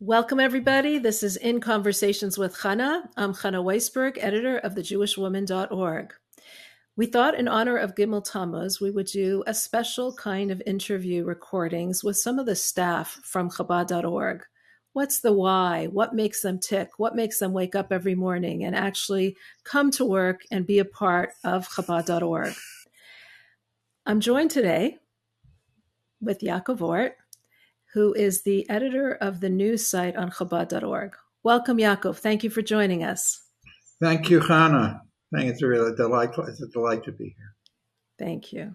Welcome, everybody. This is In Conversations with Chana. I'm Chana Weisberg, editor of thejewishwoman.org. We thought, in honor of Gimel Tammuz, we would do a special kind of interview recordings with some of the staff from Chabad.org. What's the why? What makes them tick? What makes them wake up every morning and actually come to work and be a part of Chabad.org? I'm joined today with Yaakov Ort, who is the editor of the news site on Chabad.org. Welcome, Yaakov. Thank you for joining us. Thank you, Chana. I think it's a delight. It's a delight to be here. Thank you.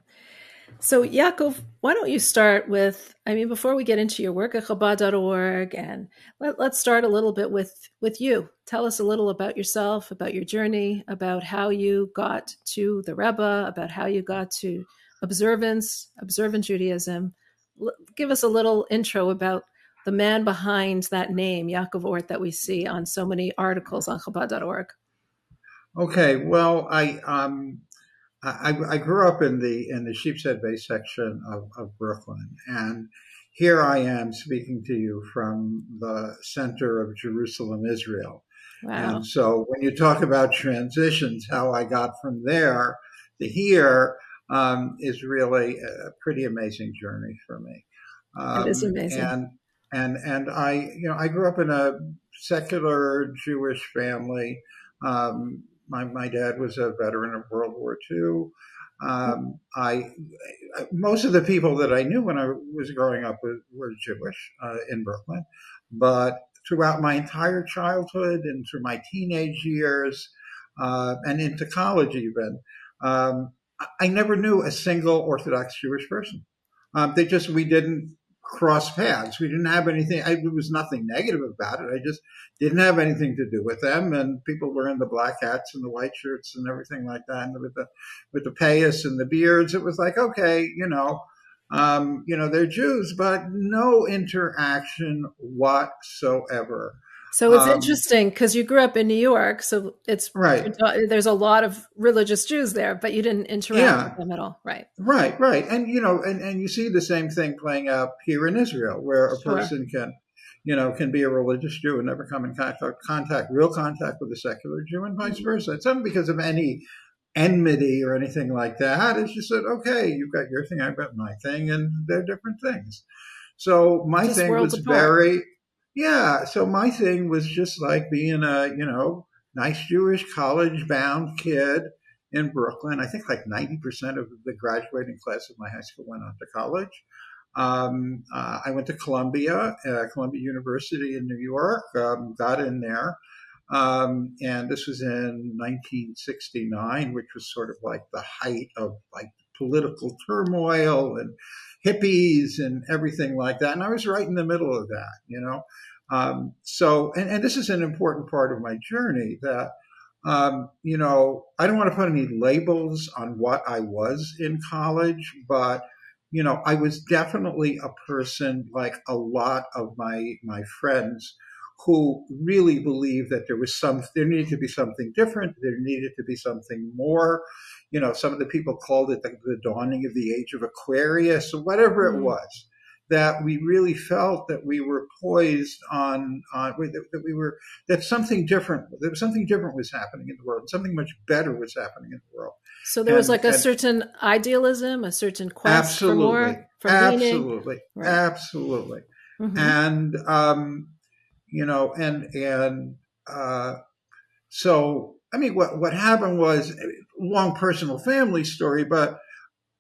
So, Yaakov, why don't you start with? I mean, before we get into your work at Chabad.org, and let, us start a little bit with with you. Tell us a little about yourself, about your journey, about how you got to the Rebbe, about how you got to observance, observant Judaism, give us a little intro about the man behind that name, Yaakov Ort, that we see on so many articles on Chabad.org. Okay, well, I um, I, I, grew up in the in the Sheepshead Bay section of, of Brooklyn, and here I am speaking to you from the center of Jerusalem, Israel. Wow. And so, when you talk about transitions, how I got from there to here, um, is really a pretty amazing journey for me. Um, it is um, amazing. And and and I, you know, I grew up in a secular Jewish family. Um, my my dad was a veteran of World War II. Um, I most of the people that I knew when I was growing up were, were Jewish uh, in Brooklyn, but throughout my entire childhood and through my teenage years uh, and into college even, um, I never knew a single Orthodox Jewish person. Um, they just, we didn't cross paths. We didn't have anything. I, there was nothing negative about it. I just didn't have anything to do with them. And people were in the black hats and the white shirts and everything like that, and with the with the payas and the beards. It was like, okay, you know, um, you know, they're Jews, but no interaction whatsoever. So it's um, interesting because you grew up in New York, so it's right. There's a lot of religious Jews there, but you didn't interact yeah. with them at all, right? Right, right, and you know, and, and you see the same thing playing out here in Israel, where a sure. person can, you know, can be a religious Jew and never come in contact, contact, real contact with a secular Jew, and vice mm-hmm. versa. It's not because of any enmity or anything like that. It's just that okay, you've got your thing, I've got my thing, and they're different things. So my just thing was apart. very yeah. So my thing was just like being a, you know, nice Jewish college bound kid in Brooklyn. I think like 90% of the graduating class of my high school went on to college. Um, uh, I went to Columbia, uh, Columbia University in New York, um, got in there. Um, and this was in 1969, which was sort of like the height of like political turmoil and hippies and everything like that. And I was right in the middle of that, you know. Um, so, and, and, this is an important part of my journey that, um, you know, I don't want to put any labels on what I was in college, but, you know, I was definitely a person like a lot of my, my friends who really believed that there was some, there needed to be something different. There needed to be something more. You know, some of the people called it the, the dawning of the age of Aquarius or whatever mm-hmm. it was that we really felt that we were poised on, on that we were that something different that something different was happening in the world something much better was happening in the world so there and, was like a certain idealism a certain quest absolutely, for more for absolutely right. absolutely mm-hmm. and um you know and and uh so i mean what what happened was long personal family story but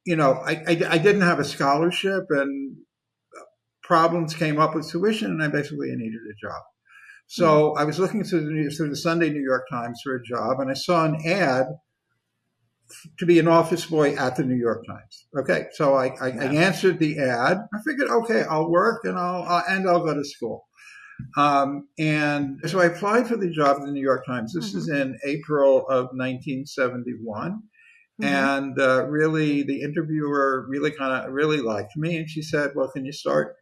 you know I, I, I didn't have a scholarship and problems came up with tuition, and I basically needed a job. So mm-hmm. I was looking through the, through the Sunday New York Times for a job, and I saw an ad to be an office boy at the New York Times. Okay, so I, I, yeah. I answered the ad. I figured, okay, I'll work and I'll uh, and I'll go to school. Um, and so I applied for the job at the New York Times. This mm-hmm. is in April of 1971. Mm-hmm. And uh, really, the interviewer really kind of really liked me, and she said, "Well, can you start?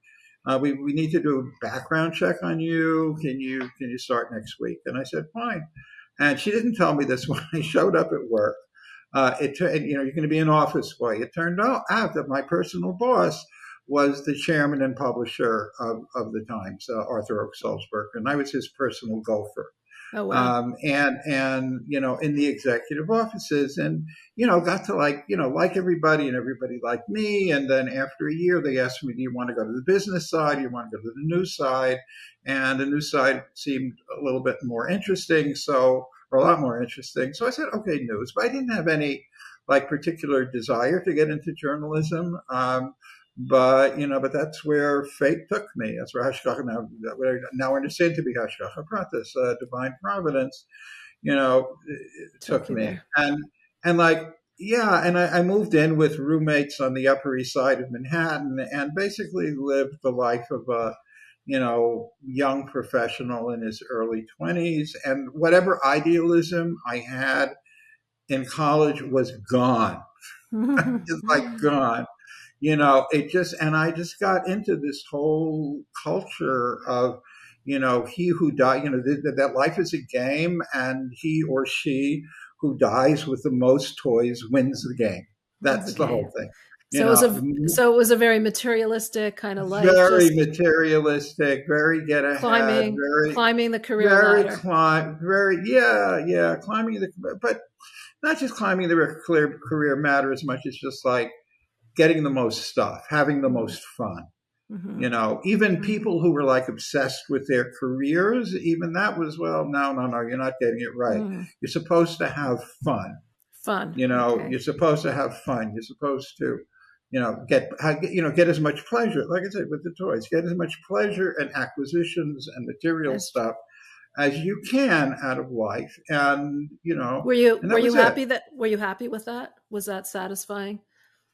Uh, we we need to do a background check on you. Can you can you start next week?" And I said, "Fine." And she didn't tell me this when I showed up at work. Uh, it you know you're going to be an office boy. It turned out that my personal boss was the chairman and publisher of, of the Times, uh, Arthur Ochs Sulzberger, and I was his personal gopher. Oh, wow. Um, and and you know in the executive offices and you know got to like you know like everybody and everybody liked me and then after a year they asked me do you want to go to the business side? Do you want to go to the news side? And the news side seemed a little bit more interesting so or a lot more interesting. So I said okay news. But I didn't have any like particular desire to get into journalism. Um, but you know, but that's where fate took me. That's where Hashgacha now, now understand to be Hashgacha Pratis, uh, divine providence. You know, took, took me, and and like yeah, and I, I, moved in with roommates on the Upper East Side of Manhattan, and basically lived the life of a you know young professional in his early twenties, and whatever idealism I had in college was gone. it's like gone you know, it just, and I just got into this whole culture of, you know, he who died, you know, that, that life is a game and he or she who dies with the most toys wins the game. That's the, the whole thing. So it, was a, so it was a very materialistic kind of life. Very materialistic, very get ahead, climbing, very climbing the career very ladder. Climb, very yeah, yeah, climbing the, but not just climbing the career career matter as much as just like getting the most stuff, having the most fun. Mm-hmm. You know, even mm-hmm. people who were like obsessed with their careers, even that was, well, no, no, no, you're not getting it right. Mm-hmm. You're supposed to have fun. Fun. You know, okay. you're supposed to have fun. You're supposed to, you know, get, you know, get as much pleasure, like I said, with the toys, get as much pleasure and acquisitions and material yes. stuff as you can out of life. And, you know, were you, were you happy it. that, were you happy with that? Was that satisfying?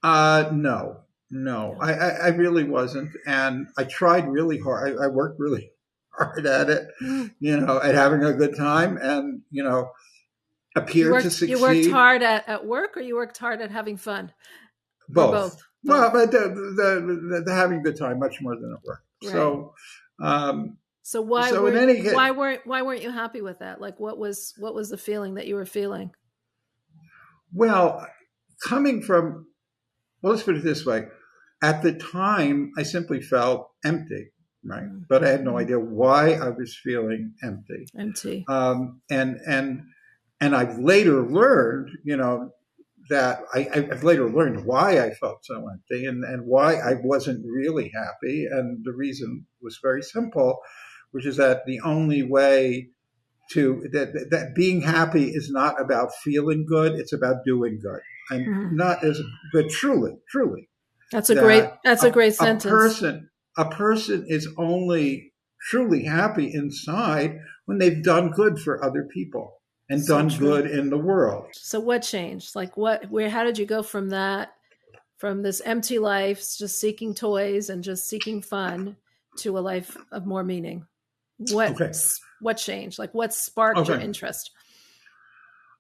Uh, no, no, I, I, I, really wasn't. And I tried really hard. I, I worked really hard at it, mm. you know, at having a good time and, you know, appear worked, to succeed. You worked hard at, at work or you worked hard at having fun? Both. both. Well, but the, the, the, the, having a good time much more than at work. Right. So, um, so why so were, any, why weren't why weren't you happy with that? Like what was what was the feeling that you were feeling? Well, coming from well, let's put it this way. At the time, I simply felt empty, right? Mm-hmm. But I had no idea why I was feeling empty. Empty. Um, and and and I've later learned, you know, that I, have later learned why I felt so empty and, and why I wasn't really happy. And the reason was very simple, which is that the only way to that, that being happy is not about feeling good, it's about doing good and mm-hmm. not as but truly, truly. That's a that great. That's a, a great sentence. A person, a person is only truly happy inside when they've done good for other people and so done true. good in the world. So what changed? Like what? Where? How did you go from that? From this empty life, just seeking toys and just seeking fun, to a life of more meaning. What? Okay. What changed? Like what sparked okay. your interest?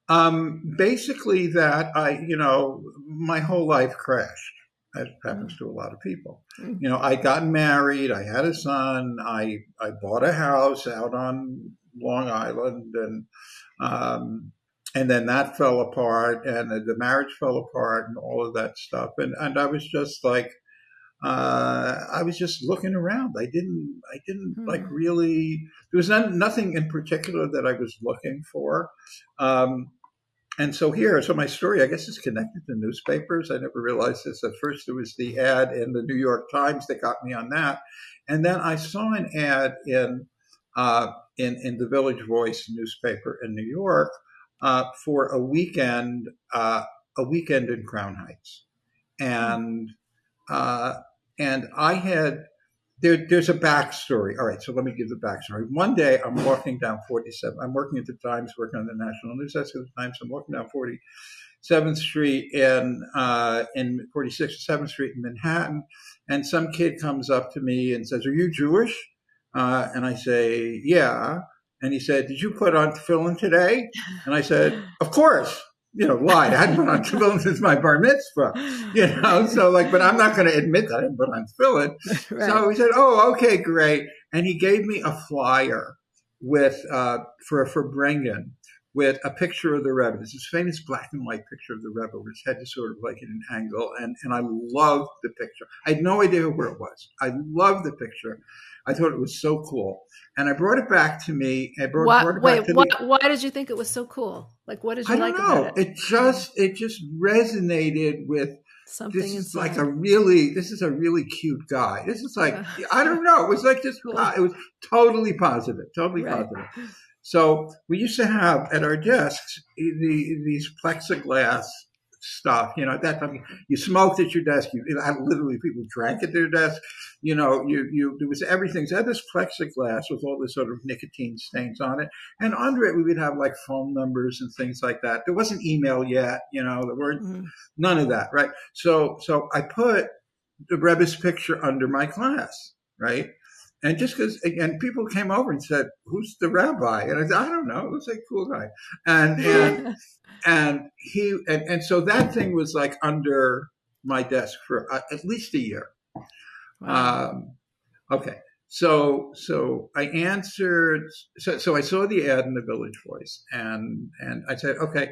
Um, basically, that I, you know, my whole life crashed. That happens to a lot of people. Mm-hmm. You know, I got married, I had a son, I I bought a house out on Long Island, and um, and then that fell apart, and the marriage fell apart, and all of that stuff, and and I was just like, uh, I was just looking around. I didn't, I didn't mm-hmm. like really. There was nothing in particular that I was looking for. Um, and so here, so my story, I guess, is connected to newspapers. I never realized this at first. It was the ad in the New York Times that got me on that, and then I saw an ad in uh, in in the Village Voice newspaper in New York uh, for a weekend uh, a weekend in Crown Heights, and uh, and I had there, there's a backstory. All right, so let me give the backstory. One day, I'm walking down 47. I'm working at the Times, working on the national news desk at the Times. I'm walking down 47th Street in uh, in 46th 7th Street in Manhattan, and some kid comes up to me and says, "Are you Jewish?" Uh, and I say, "Yeah." And he said, "Did you put on tefillin today?" And I said, "Of course." You know, lied. I hadn't put on tefillin since my bar mitzvah, you know. So like, but I'm not going to admit that I didn't put on tefillin. Right. So he said, "Oh, okay, great," and he gave me a flyer with uh, for Farbrengen with a picture of the Rebbe. This famous black and white picture of the Rebbe with his head is sort of like at an angle, and and I loved the picture. I had no idea where it was. I loved the picture. I thought it was so cool, and I brought it back to me. I brought, why, brought it wait, why, me. why did you think it was so cool? Like, what did you I like know. about it? It just it just resonated with something. This is like a really this is a really cute guy. This is like I don't know. It was like just cool. uh, it was totally positive, totally right. positive. So we used to have at our desks the, these plexiglass stuff. You know, at that time you smoked at your desk. You, literally people drank at their desk. You know, you you there was everything. So I had this plexiglass with all this sort of nicotine stains on it, and under it we would have like phone numbers and things like that. There wasn't email yet. You know, there weren't mm-hmm. none of that, right? So so I put the Rebbe's picture under my glass, right? And just because, again, people came over and said, "Who's the rabbi?" And I said, "I don't know. It looks like a cool guy." And and and he and, and so that thing was like under my desk for uh, at least a year. Wow. Um, okay, so so I answered. So so I saw the ad in the Village Voice, and and I said, "Okay."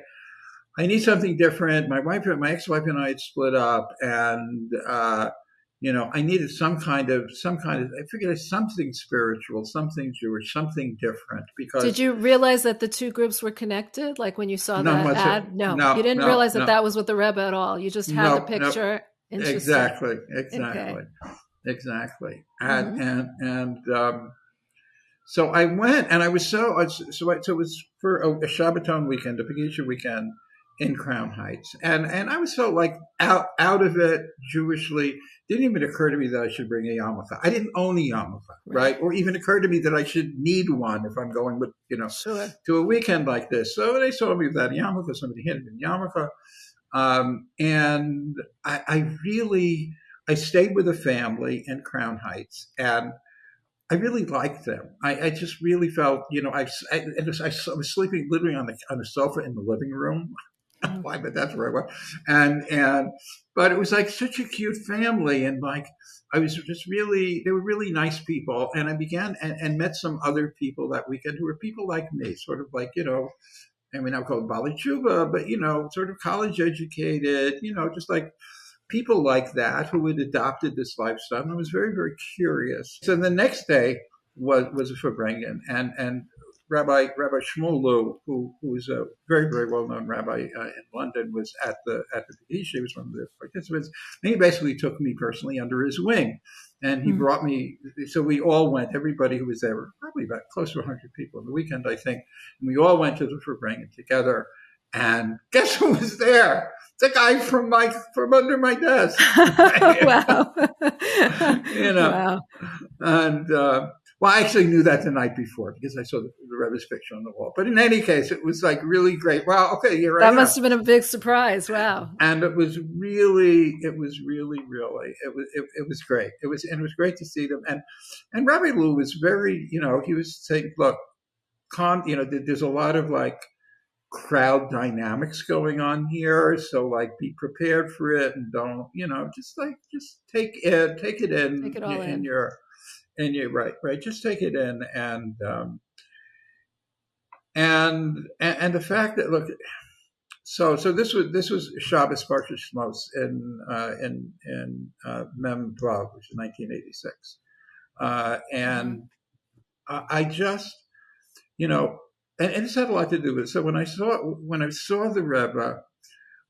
I need something different. My wife, my ex-wife, and I had split up, and uh, you know, I needed some kind of, some kind of, I figured something spiritual, something Jewish, something different. Because did you realize that the two groups were connected? Like when you saw that ad? No, no, you didn't no, realize that no. that was with the Rebbe at all. You just had the picture. Exactly, exactly, okay. exactly. And mm-hmm. and and um, so I went, and I was so so I, so it was for a, a Shabbaton weekend, a Pagisha weekend in Crown Heights, and and I was so like out out of it Jewishly didn't even occur to me that I should bring a yarmulke. I didn't own a yarmulke, right. right? Or even occur to me that I should need one if I'm going with, you know, sure. to a weekend like this. So they saw me without a yarmulke. Somebody handed me a yarmulke. Um, and I, I, really, I stayed with a family in Crown Heights and I really liked them. I, I just really felt, you know, I, I, I, was sleeping literally on the, on the sofa in the living room. Mm. Why, but that's where I was. And, and, but it was like such a cute family. And like, I was just really, they were really nice people. And I began and, and met some other people that weekend who were people like me, sort of like, you know, I mean, I'm called baalei teshuvah, but, you know, sort of college educated, you know, just like people like that who had adopted this lifestyle. And I was very, very curious. So the next day was, was a Farbrengen. And, and Rabbi Rabbi Shmuel Lew, who who is a very very well known rabbi uh, in London, was at the at the He was one of the participants. And he basically took me personally under his wing, and he mm-hmm. brought me. So we all went. Everybody who was there, were probably about close to 100 people on the weekend, I think. And we all went to the Farbrengen together. And guess who was there? The guy from my from under my desk. wow. you know. Wow. And uh, well, I actually knew that the night before because I saw the, the Rebbe's picture on the wall. But in any case, it was like really great. Wow, okay, you're right. That must have been a big surprise. Wow. And it was really, it was really, really, it was, it, it was great. It was, and it was great to see them. And, and Rabbi Lew was very, you know, he was saying, look, con, you know, there's a lot of like crowd dynamics going on here. So like, be prepared for it and don't, you know, just like, just take it, take it in, take it all in, in your, and you right, right. Just take it in, and um, and and the fact that look, so so this was this was Shabbos Parsha Shmos in uh, in in uh, Mem Vav, which is 1986, uh, and mm-hmm. I just you know, and, and this had a lot to do with it. So when I saw when I saw the Rebbe.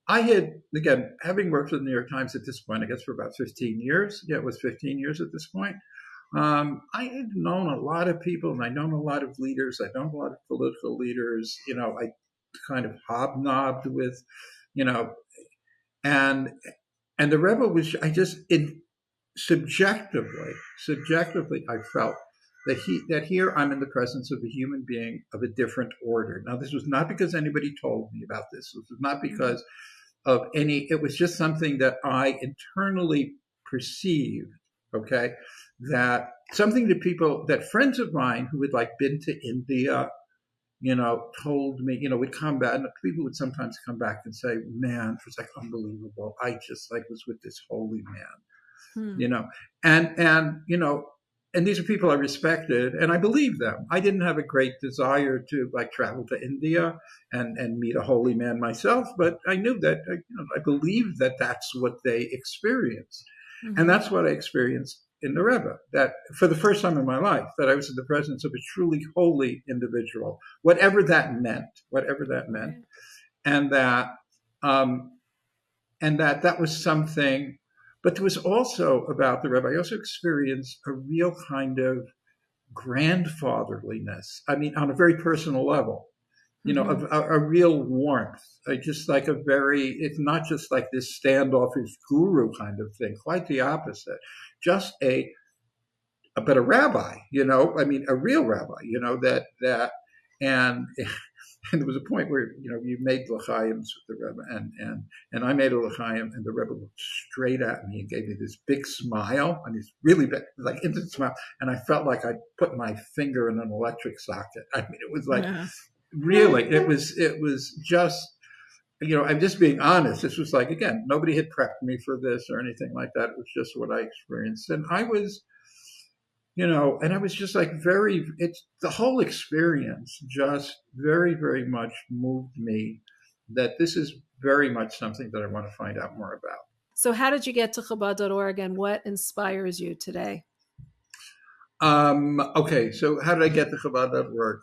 I had, again, having worked for the New York Times at this point, I guess for about 15 years. Yeah, it was 15 years at this point. Um, I had known a lot of people and I known a lot of leaders. I known a lot of political leaders. You know, I kind of hobnobbed with, you know, and and the Rebbe was I just in subjectively, subjectively I felt that he that here I'm in the presence of a human being of a different order. Now this was not because anybody told me about this. This was not because of any it was just something that I internally perceived, okay? that something that people that friends of mine who had like been to India you know, told me, you know, would come back, and people would sometimes come back and say, "Man, it was like unbelievable. I just like was with this holy man." Hmm. You know, and and you know, and these are people I respected and I believe them. I didn't have a great desire to like travel to India and, and meet a holy man myself, but I knew that, you know, I believed that that's what they experienced. Mm-hmm. And that's what I experienced in the Rebbe, that for the first time in my life, that I was in the presence of a truly holy individual, whatever that meant, whatever that meant. And that, um, and that that was something but there was also about the Rebbe, I also experienced a real kind of grandfatherliness. I mean, on a very personal level, you know, mm-hmm. a, a, real warmth, just like a very, it's not just like this standoffish guru kind of thing, quite the opposite. Just a, a but a rabbi, you know, I mean, a real rabbi, you know, that, that, and and there was a point where you know you made l'chaims with the Rebbe, and and and I made a l'chaim, and the Rebbe looked straight at me and gave me this big smile, and he's really big, like instant smile, and I felt like I put my finger in an electric socket. I mean, it was like yeah. Really, it was it was just. You know, I'm just being honest. This was like again, nobody had prepped me for this or anything like that. It was just what I experienced, and I was, you know, and I was just like very, it's the whole experience just very, very much moved me that this is very much something that I want to find out more about. So, how did you get to Chabad.org and what inspires you today? Um, okay, so how did I get to Chabad.org?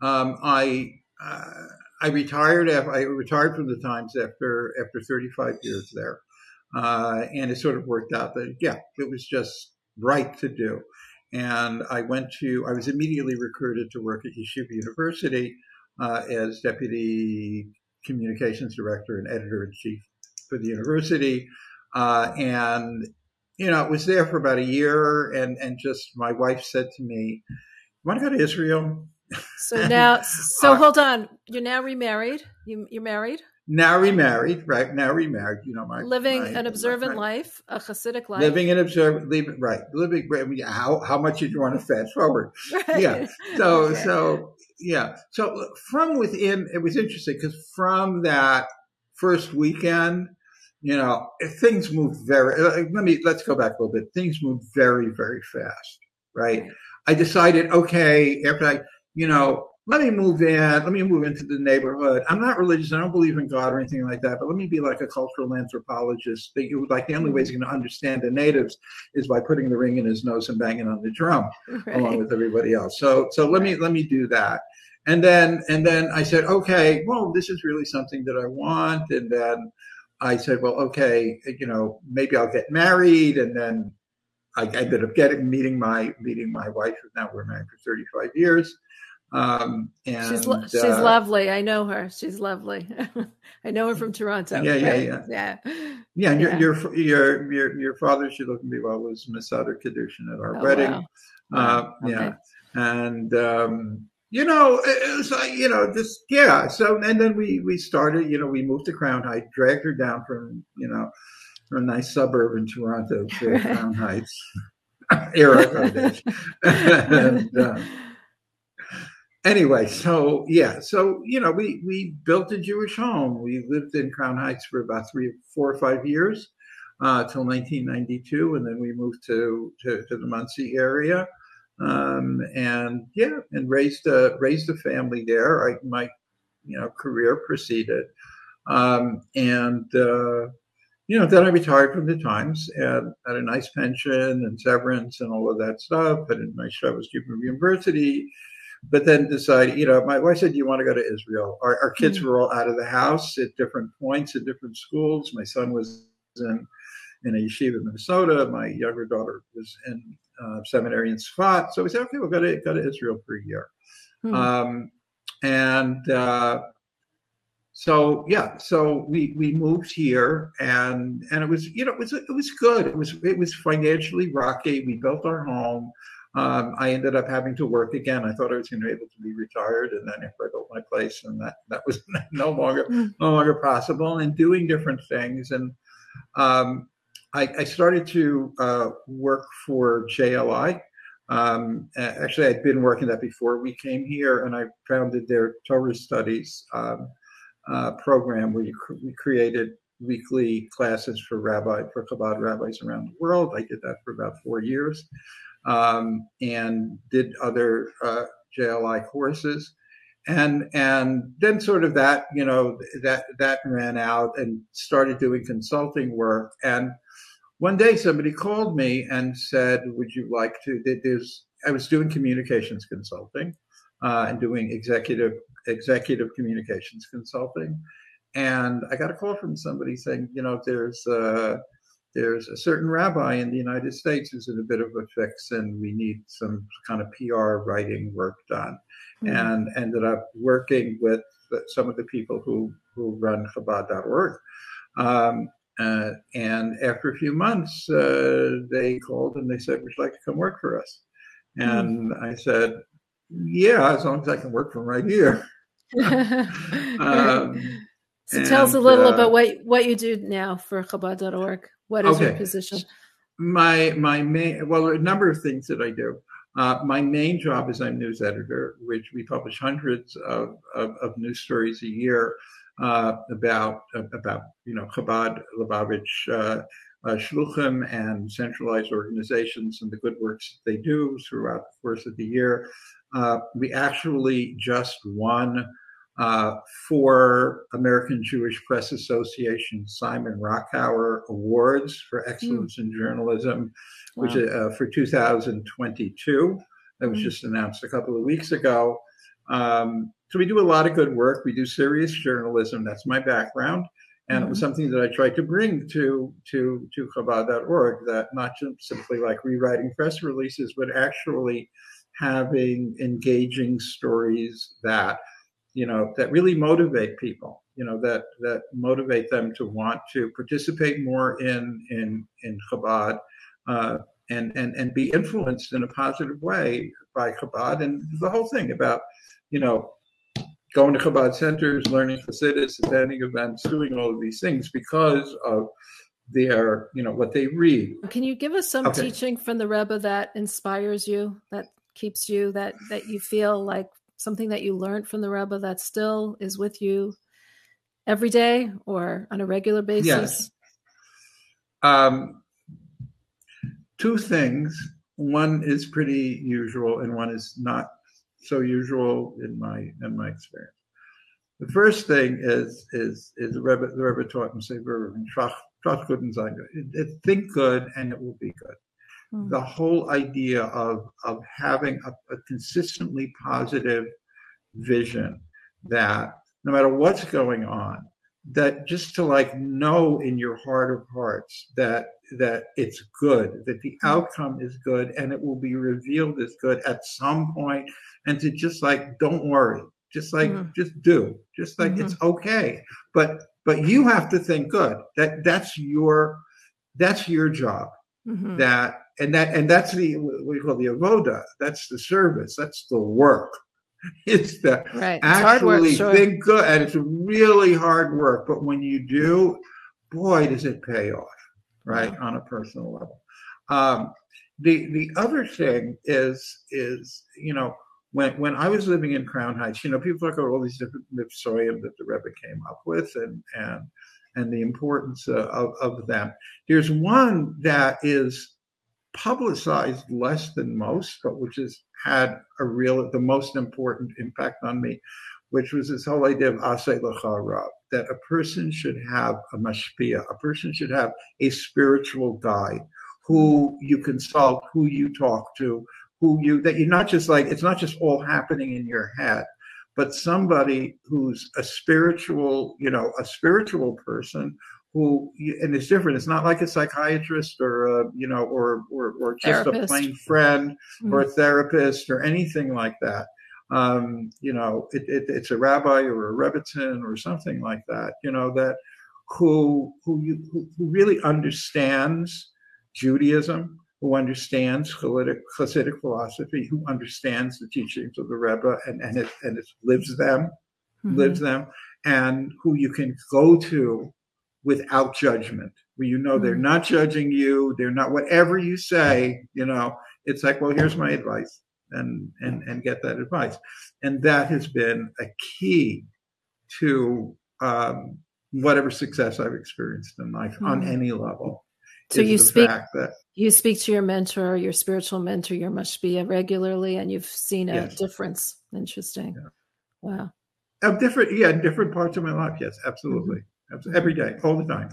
Um, I uh, I retired. I retired from the Times after after 35 years there, uh, and it sort of worked out that yeah, it was just right to do. And I went to, I was immediately recruited to work at Yeshiva University uh, as deputy communications director and editor in chief for the university. Uh, and, you know, it was there for about a year. And, and just my wife said to me, "You want to go to Israel? So now, so uh, hold on. You're now remarried. You, you're married? now remarried, right? Now remarried, you know, my living my, an observant my, life, a Hasidic life, living an observant, living right, living. How how much did you want to fast forward? Right. Yeah. So okay. so yeah. So from within, it was interesting because from that first weekend, you know, things moved very. Uh, let me let's go back a little bit. Things moved very very fast, right? right. I decided, okay, after I, you know, let me move in, let me move into the neighborhood. I'm not religious, I don't believe in God or anything like that, but let me be like a cultural anthropologist. That you like the only way he's mm-hmm. going to understand the natives is by putting the ring in his nose and banging on the drum right. along with everybody else. So so let me let me do that. And then and then I said, okay, well, this is really something that I want. And then I said, well, okay, you know, maybe I'll get married. And then I ended up getting meeting my meeting my wife. Now we're married for 35 years. Um, and she's lo- she's uh, lovely. I know her. She's lovely. I know her from Toronto. Yeah, yeah, yeah, yeah. Yeah, and yeah. Your, your your your your father should look me well was mesader kiddushin at our oh, wedding. Wow. Uh, okay. Yeah, and um, you know it was like you know just yeah. So and then we we started. You know, we moved to Crown Heights, dragged her down from you know from a nice suburb in Toronto to Crown Heights. Era and, uh, anyway, so yeah, so you know, we we built a Jewish home. We lived in Crown Heights for about three, four or five years uh, till 1992, and then we moved to to, to the Monsey area, um, and yeah, and raised a raised a family there. I, my you know career proceeded, um, and. Uh, you know, then I retired from the Times and had a nice pension and severance and all of that stuff. Had a nice job at Yeshiva University but then decided, you know, my wife said, "Do you want to go to Israel?" Our, our kids mm-hmm. were all out of the house at different points at different schools. My son was in in a yeshiva in Minnesota. My younger daughter was in uh, seminary in Sfat. So we said, "Okay, we'll go to go to Israel for a year." Mm-hmm. Um, and uh, so yeah, so we we moved here, and and it was you know it was it was good. It was it was financially rocky. We built our home. Um, I ended up having to work again. I thought I was going to be able to be retired, and then after I built my place, and that that was no longer mm. no longer possible. And doing different things, and um, I, I, started to uh, work for JLI, Um, actually, I'd been working that before we came here, and I founded their Torah Studies um, uh, program where you cr- we created weekly classes for rabbi for Chabad rabbis around the world. I did that for about four years, um, and did other uh, JLI courses, and and then sort of that you know that that ran out and started doing consulting work. And one day somebody called me and said, "Would you like to?" There's I was doing communications consulting uh, and doing executive executive communications consulting, and I got a call from somebody saying, "You know, there's a, there's a certain rabbi in the United States who's in a bit of a fix, and we need some kind of PR writing work done." Mm-hmm. And ended up working with some of the people who who run Chabad.org. Um, uh, and after a few months, uh, they called and they said, Would you like to come work for us? Hmm. And mm. I said, Yeah, as long as I can work from right here. um, so and, tell us a little uh, about what, what you do now for Chabad.org. What is okay. your position? My my main well, a number of things that I do. Uh, my main job is I'm news editor, which we publish hundreds of, of, of news stories a year uh, about about you know Chabad, Lubavitch, uh, uh, Shluchim, and centralized organizations and the good works that they do throughout the course of the year. Uh, we actually just won uh, four American Jewish Press Association Simon Rockower Awards for Excellence mm. in Journalism, wow. which uh, for 2022. That was mm. just announced a couple of weeks ago. Um, so we do a lot of good work. We do serious journalism. That's my background. And mm-hmm. it was mm-hmm. something that I tried to bring to to to Chabad.org that not just simply like rewriting press releases, but actually having engaging stories that you know that really motivate people you know that that motivate them to want to participate more in in in Chabad uh, and and and be influenced in a positive way by Chabad and the whole thing about you know going to Chabad centers, learning Hasidus, attending events, doing all of these things because of their, you know, what they read. Can you give us some okay. teaching from the Rebbe that inspires you, that keeps you, that that you feel like something that you learned from the Rebbe that still is with you every day or on a regular basis? Yes. Um, two things. One is pretty usual, and one is not so usual in my in my experience. The first thing is is is the Rebbe, the Rebbe taught and say trust good and. Think good and it will be good. Mm-hmm. The whole idea of of having a, a consistently positive vision that no matter what's going on, that just to like know in your heart of hearts that that it's good that the hmm. outcome is good and it will be revealed as good at some point and to just like don't worry just like mm-hmm. just do just like mm-hmm. it's okay but but you have to think good that that's your that's your job mm-hmm. that and that and that's the what we call the avoda that's the service that's the work it's the right. actually work, sure. think good and it's really hard work but when you do boy does it pay off right on a personal level um, the the other thing is is you know when when I was living in Crown Heights, you know, people talk about all these different mitzvahs that the Rebbe came up with, and and and the importance of of them. There's one that is publicized less than most, but which has had a real the most important impact on me, which was this whole idea of asei lecha rav, that a person should have a mashpia, a person should have a spiritual guide who you consult, who you talk to, who you that you're not just like it's not just all happening in your head but somebody who's a spiritual you know a spiritual person who and it's different it's not like a psychiatrist or a, you know or or, or just therapist. a plain friend mm-hmm. or a therapist or anything like that um, you know it, it, it's a rabbi or a rebbetzin or something like that you know that who who you who really understands judaism who understands Hasidic, Hasidic philosophy, who understands the teachings of the Rebbe and, and it, and it lives them, mm-hmm. lives them, and who you can go to without judgment, where you know mm-hmm. they're not judging you, they're not, whatever you say, you know, it's like, well, here's my advice, and and and get that advice, and that has been a key to um, whatever success I've experienced in life mm-hmm. on any level. So you speak that, you speak to your mentor, your spiritual mentor, your mashpia regularly, and you've seen a yes. difference. Interesting. Yeah. Wow. Of different, yeah, different parts of my life. Yes, absolutely. Mm-hmm. Every day, all the time.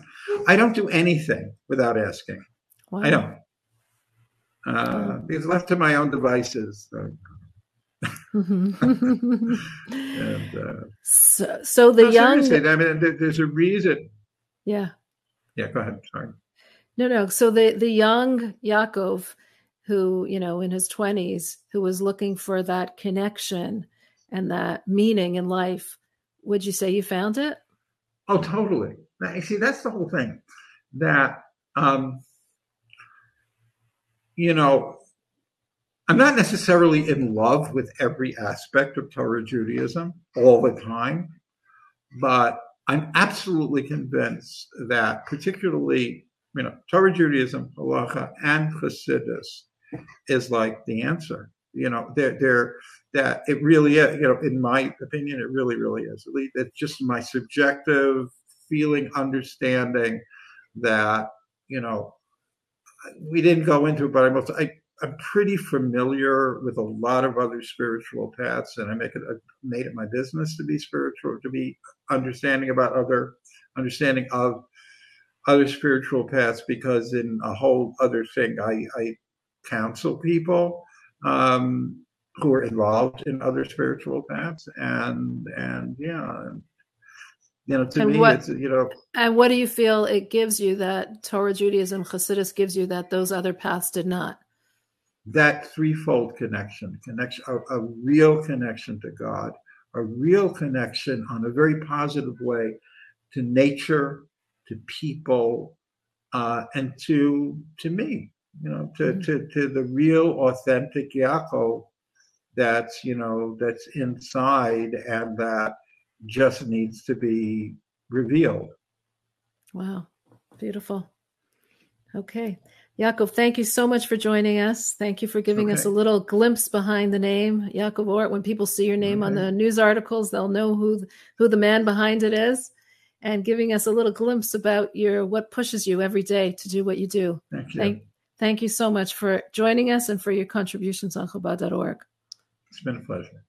I don't do anything without asking. Wow. I don't. Uh, because left to my own devices. Uh, and, uh, so, so the no, young. Seriously, I mean, there's a reason. Yeah. Yeah. Go ahead. Sorry. No, no. So the the young Yaakov, who you know in his twenties, who was looking for that connection and that meaning in life, would you say you found it? Oh, totally. You see, that's the whole thing. That um, you know, I'm not necessarily in love with every aspect of Torah Judaism all the time, but I'm absolutely convinced that, particularly, you know, Torah Judaism, Halacha, and Chassidus is like the answer. You know, they're, they're that it really is. You know, in my opinion, it really, really is. At least, It's just my subjective feeling, understanding that you know we didn't go into it, but I'm, I, I'm pretty familiar with a lot of other spiritual paths, and I make it I made it my business to be spiritual, to be understanding about other understanding of other spiritual paths, because in a whole other thing, I, I counsel people um, who are involved in other spiritual paths, and and yeah, you know, to and me, what, it's you know. And what do you feel it gives you that Torah Judaism, Hasidus gives you that those other paths did not? That threefold connection, connection, a, a real connection to God, a real connection on a very positive way to nature, to people, uh, and to to me, you know, to, mm-hmm. to to the real, authentic Yaakov that's you know that's inside and that just needs to be revealed. Wow, beautiful. Okay. Yaakov, thank you so much for joining us. Thank you for giving okay. us a little glimpse behind the name Yaakov Ort. When people see your name okay. on the news articles, they'll know who who the man behind it is, and giving us a little glimpse about your what pushes you every day to do what you do. Thank you. Thank, thank you so much for joining us and for your contributions on Chabad.org. It's been a pleasure.